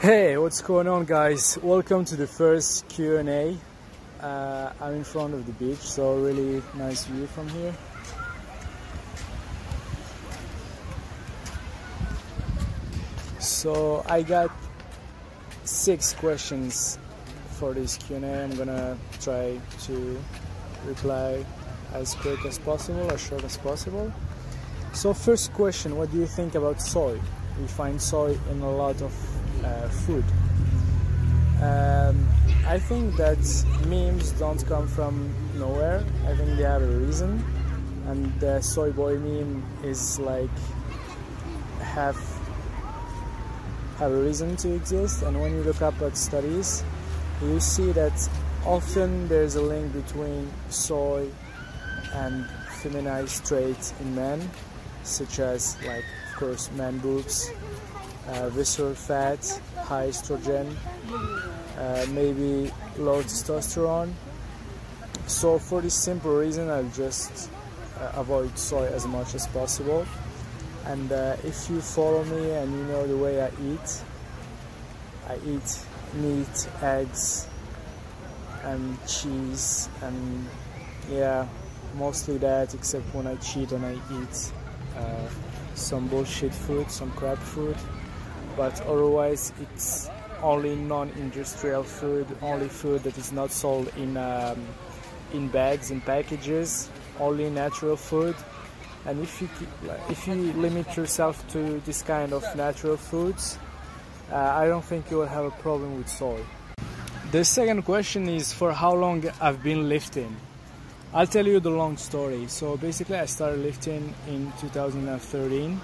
Hey, what's going on, guys? Welcome to the first Q&A. Uh, I'm in front of the beach, so really nice view from here. So I got six questions for this Q&A. I'm gonna try to reply as quick as possible, as short as possible. So first question, what do you think about soy? We find soy in a lot of uh, food. Um, I think that memes don't come from nowhere. I think they have a reason, and the soy boy meme is like have have a reason to exist. And when you look up at studies, you see that often there's a link between soy and feminized traits in men, such as like of course man boobs, uh, visceral fat, high estrogen, uh, maybe low testosterone. So for this simple reason, I'll just uh, avoid soy as much as possible. And uh, if you follow me and you know the way I eat, I eat meat, eggs, and cheese, and yeah, mostly that, except when I cheat and I eat uh, some bullshit food, some crap food but otherwise it's only non-industrial food, only food that is not sold in um, in bags in packages, only natural food. And if you if you limit yourself to this kind of natural foods, uh, I don't think you will have a problem with soy. The second question is for how long I've been lifting. I'll tell you the long story. So basically, I started lifting in 2013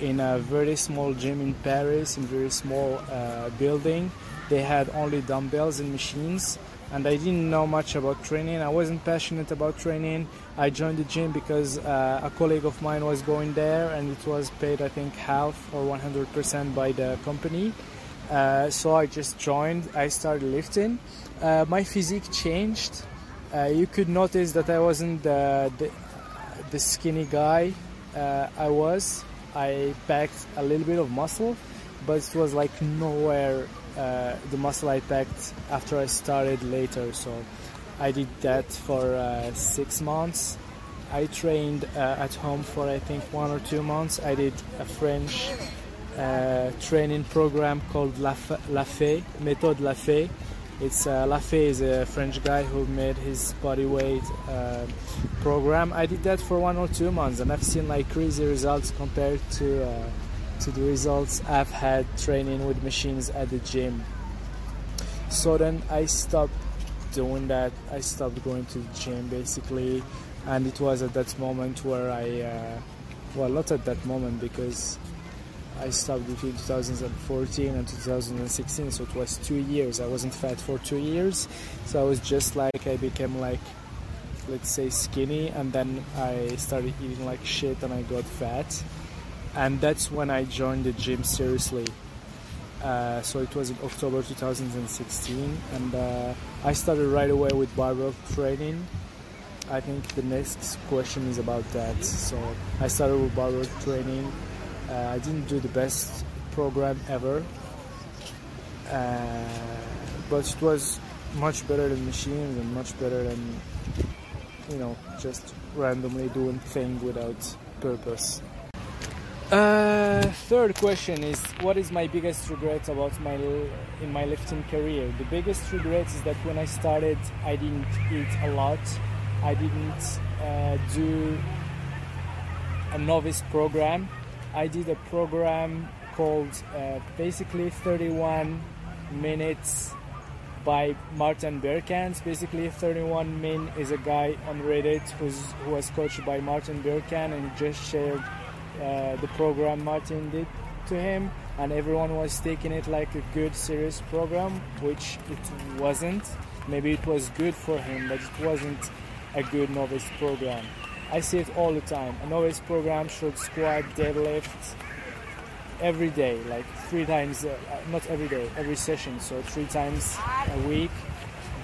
in a very small gym in Paris, in a very small uh, building. They had only dumbbells and machines, and I didn't know much about training. I wasn't passionate about training. I joined the gym because uh, a colleague of mine was going there, and it was paid, I think, half or 100% by the company. Uh, so I just joined. I started lifting. Uh, my physique changed. Uh, you could notice that I wasn't the, the, the skinny guy uh, I was I packed a little bit of muscle, but it was like nowhere uh, the muscle I packed after I started later. So I did that for uh, six months. I trained uh, at home for I think one or two months. I did a French uh, training program called La, Lafay, Méthode Lafay it's uh, Lafay is a French guy who made his body weight uh, program. I did that for one or two months, and I've seen like crazy results compared to uh, to the results I've had training with machines at the gym. So then I stopped doing that. I stopped going to the gym basically, and it was at that moment where I, uh, well, not at that moment because I stopped between 2014 and 2016, so it was two years. I wasn't fat for two years, so I was just like I became like, let's say, skinny, and then I started eating like shit, and I got fat, and that's when I joined the gym seriously. Uh, so it was in October 2016, and uh, I started right away with barbell training. I think the next question is about that. So I started with barbell training I didn't do the best program ever, uh, but it was much better than machines and much better than you know just randomly doing thing without purpose. Uh, third question is what is my biggest regret about my in my lifting career? The biggest regret is that when I started, I didn't eat a lot. I didn't uh, do a novice program I did a program called uh, basically 31 minutes by Martin Berkhan. Basically, 31 Min is a guy on Reddit who's, who was coached by Martin Berkhan and just shared uh, the program Martin did to him, and everyone was taking it like a good, serious program, which it wasn't. Maybe it was good for him, but it wasn't a good novice program. I see it all the time. A novice program should squat, deadlift every day, like three times, uh, not every day, every session. So three times a week.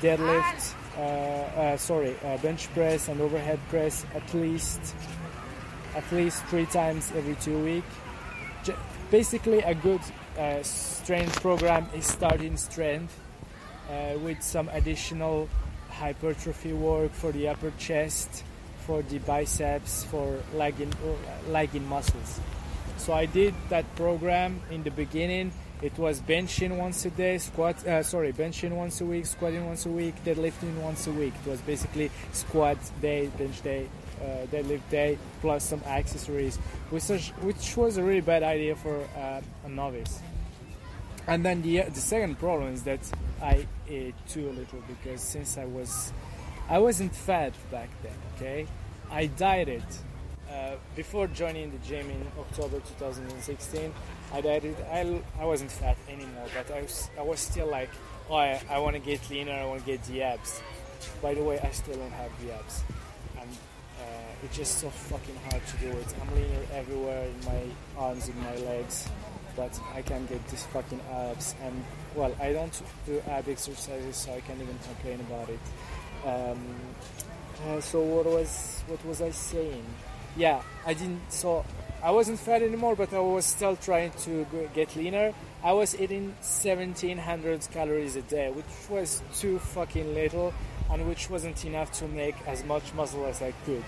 Deadlift, uh, uh, sorry, uh, bench press and overhead press at least, at least three times every two week. Basically, a good uh, strength program is starting strength uh, with some additional hypertrophy work for the upper chest, for the biceps, for legging, legging muscles. So I did that program in the beginning. It was benching once a day, squat. Uh, sorry, benching once a week, squatting once a week, deadlifting once a week. It was basically squat day, bench day, uh, deadlift day, plus some accessories, which was, which was a really bad idea for uh, a novice. And then the the second problem is that I ate too little because since I was I wasn't fat back then. Okay, I dieted uh, before joining the gym in October 2016, I dieted. I, I wasn't fat anymore, but I was I was still like, oh, I, I want to get leaner, I want to get the abs. By the way, I still don't have the abs, and uh, it's just so fucking hard to do it. I'm leaner everywhere in my arms, in my legs, but I can't get these fucking abs. And well, I don't do ab exercises, so I can't even complain about it. Um, uh, so what was what was I saying? yeah, I didn't. So I wasn't fat anymore, but I was still trying to get leaner. I was eating 1700 calories a day, which was too fucking little, and which wasn't enough to make as much muscle as I could.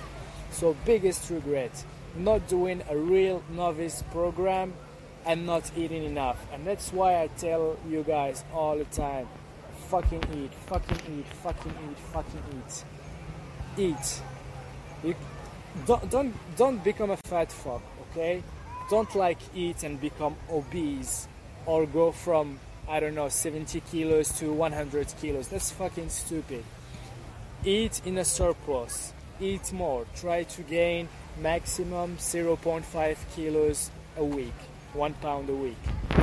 So biggest regret, not doing a real novice program and not eating enough. And that's why I tell you guys all the time, fucking eat, fucking eat, fucking eat, fucking eat. Eat. You, don't don't don't become a fat fuck okay? Don't like eat and become obese or go from i don't know 70 kilos to 100 kilos. That's fucking stupid. Eat in a surplus. Eat more. Try to gain maximum 0.5 kilos a week. One pound a week.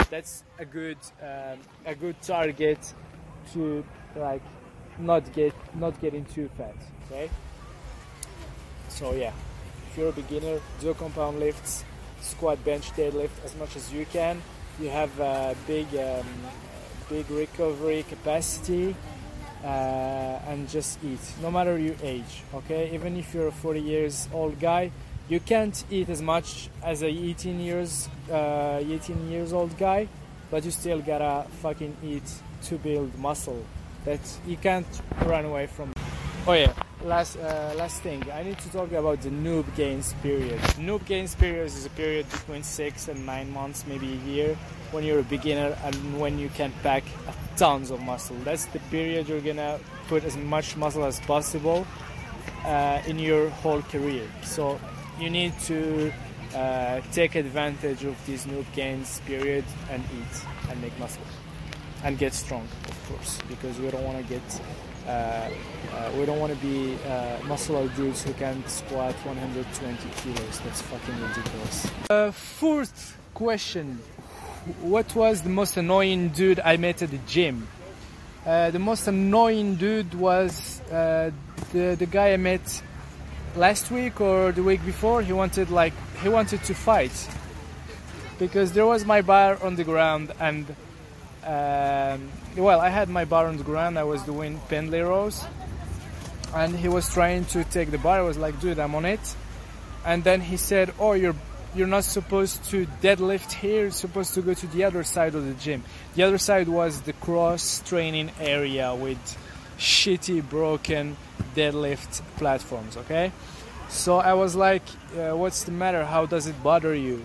That's a good um, a good target to like not get not getting too fat okay so yeah, if you're a beginner, do compound lifts, squat, bench, deadlift as much as you can. You have a big, um, big recovery capacity, uh, and just eat. No matter your age, okay. Even if you're a 40 years old guy, you can't eat as much as a 18 years, uh, 18 years old guy, but you still gotta fucking eat to build muscle. That you can't run away from. Oh yeah, last uh, last thing i need to talk about the noob gains period noob gains period is a period between six and nine months maybe a year when you're a beginner and when you can pack tons of muscle that's the period you're gonna put as much muscle as possible uh, in your whole career so you need to uh, take advantage of this noob gains period and eat and make muscle and get strong of course because we don't want to get uh, uh, we don't want to be uh, muscular dudes who can't squat 120 kilos. That's fucking ridiculous. Uh, fourth question: What was the most annoying dude I met at the gym? Uh, the most annoying dude was uh, the the guy I met last week or the week before. He wanted like he wanted to fight because there was my bar on the ground and um, well, I had my bar on the ground. I was doing pendlay rows, and he was trying to take the bar. I was like, "Dude, I'm on it." And then he said, "Oh, you're you're not supposed to deadlift here. You're supposed to go to the other side of the gym." The other side was the cross training area with shitty, broken deadlift platforms. Okay, so I was like, uh, "What's the matter? How does it bother you?"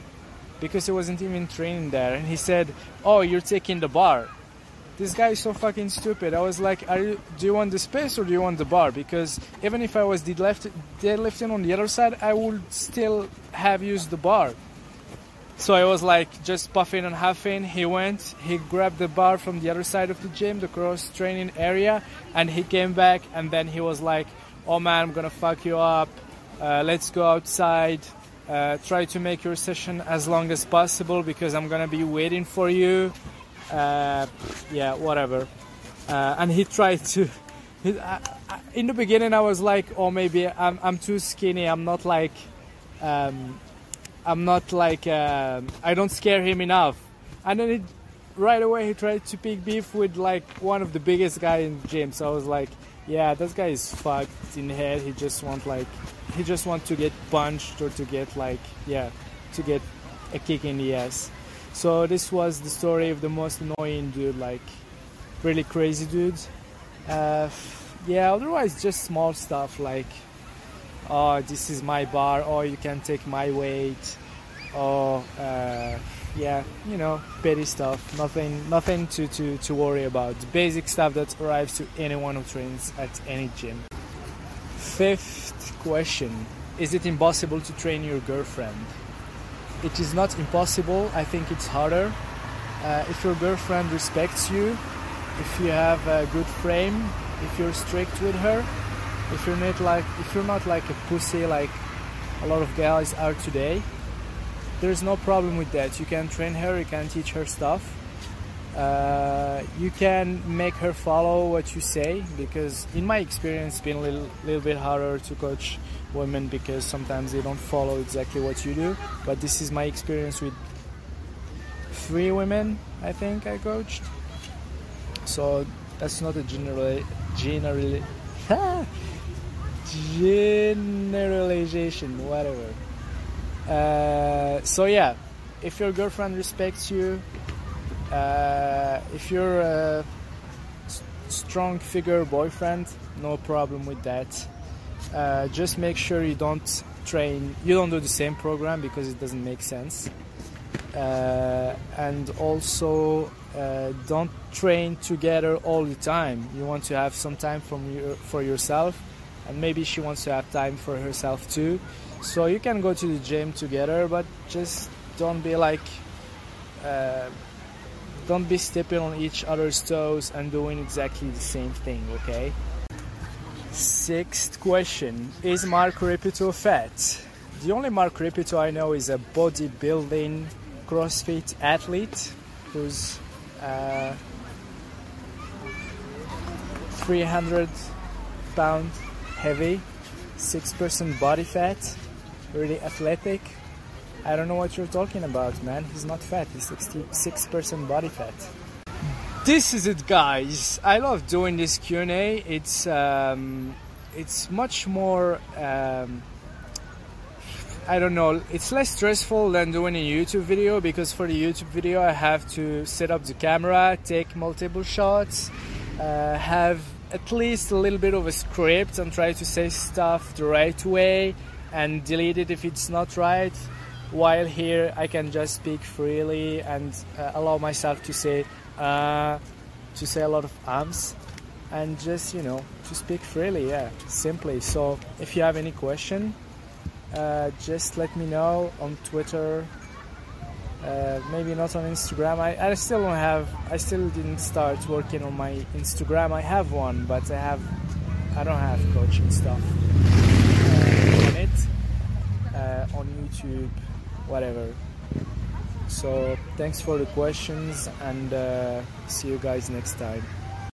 because he wasn't even training there. And he said, "Oh, you're taking the bar." This guy is so fucking stupid. I was like, you, "Do you want the space or do you want the bar?" Because even if I was deadlift, deadlifting on the other side, I would still have used the bar. So I was like just puffing and huffing. He went, he grabbed the bar from the other side of the gym, the cross training area, and he came back. And then he was like, "Oh man, I'm gonna fuck you up. Uh, let's go outside." Uh, try to make your session as long as possible because I'm gonna be waiting for you. Uh, yeah, whatever. Uh, and he tried to. He, in the beginning, I was like, "Oh, maybe I'm, I'm too skinny. I'm not like, um, I'm not like, um, I don't scare him enough." And then it, right away, he tried to pick beef with like one of the biggest guy in the gym. So I was like, "Yeah, this guy is fucked in the head. He just want like." he just want to get punched or to get like yeah to get a kick in the ass So this was the story of the most annoying dude, like really crazy dude. Uh, yeah, otherwise just small stuff like, oh, this is my bar, or you can take my weight, or uh, yeah, you know, petty stuff. Nothing, nothing to, to, to worry about. Basic stuff that arrives to anyone who trains at any gym. Fifth question: Is it impossible to train your girlfriend? It is not impossible. I think it's harder. Uh, if your girlfriend respects you, if you have a good frame, if you're strict with her, if you're not like if you're not like a pussy like a lot of guys are today, there's no problem with that. You can train her, you can teach her stuff. Uh, you can make her follow what you say because in my experience it's been a little, little bit harder to coach women because sometimes they don't follow exactly what you do but this is my experience with three women i think i coached so that's not a general general generalization whatever. Uh, so yeah if your girlfriend respects you uh, if you're a strong figure boyfriend no problem with that. Uh, just make sure you don't train you don't do the same program because it doesn't make sense. Uh, and also uh, don't train together all the time. You want to have some time from your, for yourself, and maybe she wants to have time for herself too. So you can go to the gym together, but just don't be like, uh, don't be stepping on each other's toes and doing exactly the same thing. Okay. Sixth question: Is Mark Repito fat? The only Mark Repito I know is a bodybuilding CrossFit athlete who's uh, 300 pound heavy, 6% body fat, really athletic. I don't know what you're talking about, man. He's not fat, he's 66% body fat. This is it, guys. I love doing this Q&A. It's um, it's much more um, I don't know, it's less stressful than doing a YouTube video because for the YouTube video I have to set up the camera, take multiple shots, uh, have at least a little bit of a script and try to say stuff the right way and delete it if it's not right. While here I can just speak freely and uh, allow myself to say uh, to say a lot of ums and just you know to speak freely yeah simply so if you have any question uh, just let me know on Twitter. Uh, maybe not on Instagram. I, I still don't have. I still didn't start working on my Instagram. I have one, but I have. I don't have coaching stuff uh, on it uh, on YouTube, whatever. So thanks for the questions and uh, see you guys next time.